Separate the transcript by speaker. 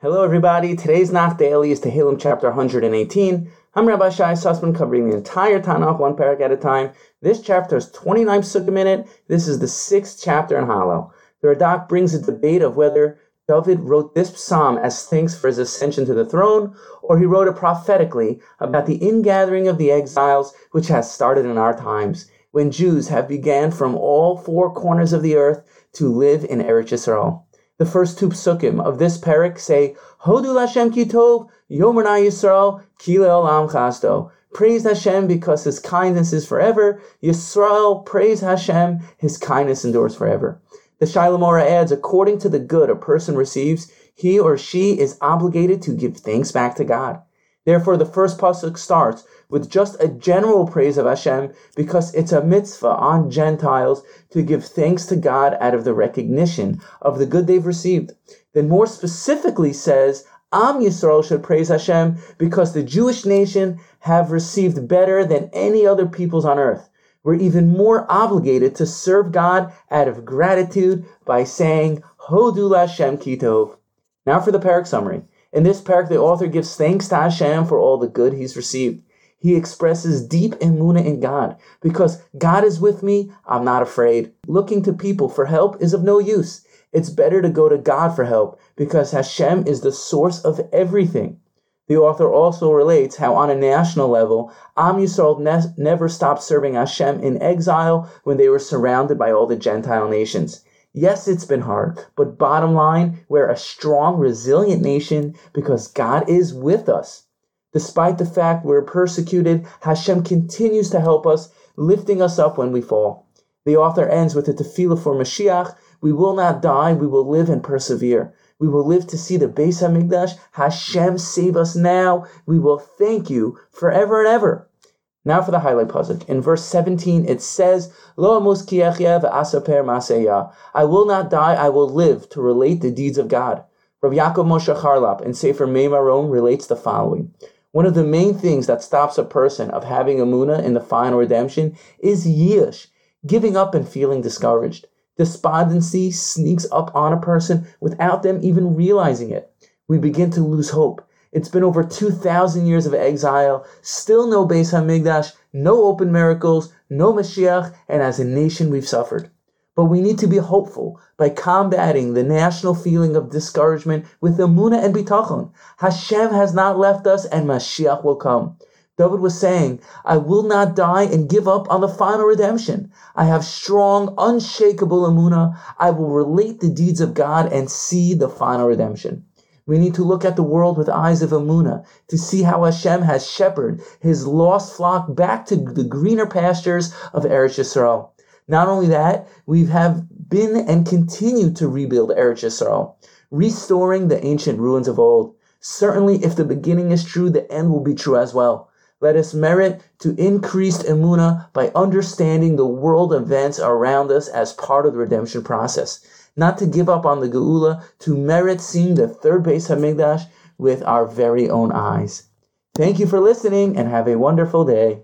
Speaker 1: Hello, everybody. Today's Nach Daily is Tehillim chapter 118. I'm Rabbi Shai Sussman, covering the entire Tanakh one parak at a time. This chapter is 29 psukim in it. This is the sixth chapter in Hallel. The Radak brings a debate of whether David wrote this psalm as thanks for his ascension to the throne, or he wrote it prophetically about the ingathering of the exiles, which has started in our times, when Jews have began from all four corners of the earth to live in Eretz Yisrael. The first two psukim of this parak say, Hodu Lashem Kitov, Yomerna Yisrael, Kile Olam Chasto. Praise Hashem because His kindness is forever. Yisrael, praise Hashem, His kindness endures forever. The Shilamora adds, according to the good a person receives, he or she is obligated to give thanks back to God. Therefore, the first pasuk starts with just a general praise of Hashem because it's a mitzvah on Gentiles to give thanks to God out of the recognition of the good they've received. Then more specifically says, Am Yisrael should praise Hashem because the Jewish nation have received better than any other peoples on earth. We're even more obligated to serve God out of gratitude by saying, Hodu Hashem Kitov. Now for the parak summary. In this parak, the author gives thanks to Hashem for all the good he's received. He expresses deep emuna in God. Because God is with me, I'm not afraid. Looking to people for help is of no use. It's better to go to God for help because Hashem is the source of everything. The author also relates how, on a national level, Am Yisrael ne- never stopped serving Hashem in exile when they were surrounded by all the Gentile nations. Yes, it's been hard, but bottom line, we're a strong, resilient nation because God is with us. Despite the fact we're persecuted, Hashem continues to help us, lifting us up when we fall. The author ends with a tefillah for Mashiach. We will not die, we will live and persevere. We will live to see the Beis Hamikdash. Hashem save us now. We will thank you forever and ever. Now for the highlight pasuk. In verse 17, it says, Lo asaper I will not die, I will live to relate the deeds of God. Rav Yaakov Moshe Charlap in Sefer Mei Marom relates the following. One of the main things that stops a person of having Amuna in the final redemption is yiush, giving up and feeling discouraged. Despondency sneaks up on a person without them even realizing it. We begin to lose hope it's been over 2,000 years of exile, still no Beis Hamikdash, no open miracles, no Mashiach, and as a nation we've suffered. But we need to be hopeful by combating the national feeling of discouragement with Amuna and Bitachon. Hashem has not left us and Mashiach will come. David was saying, I will not die and give up on the final redemption. I have strong, unshakable Amuna. I will relate the deeds of God and see the final redemption. We need to look at the world with eyes of Amuna to see how Hashem has shepherded his lost flock back to the greener pastures of Eretz Yisrael. Not only that, we have been and continue to rebuild Eretz Yisrael, restoring the ancient ruins of old. Certainly, if the beginning is true, the end will be true as well. Let us merit to increased emuna by understanding the world events around us as part of the redemption process not to give up on the Geula, to merit seeing the third Beis Hamikdash with our very own eyes. Thank you for listening and have a wonderful day.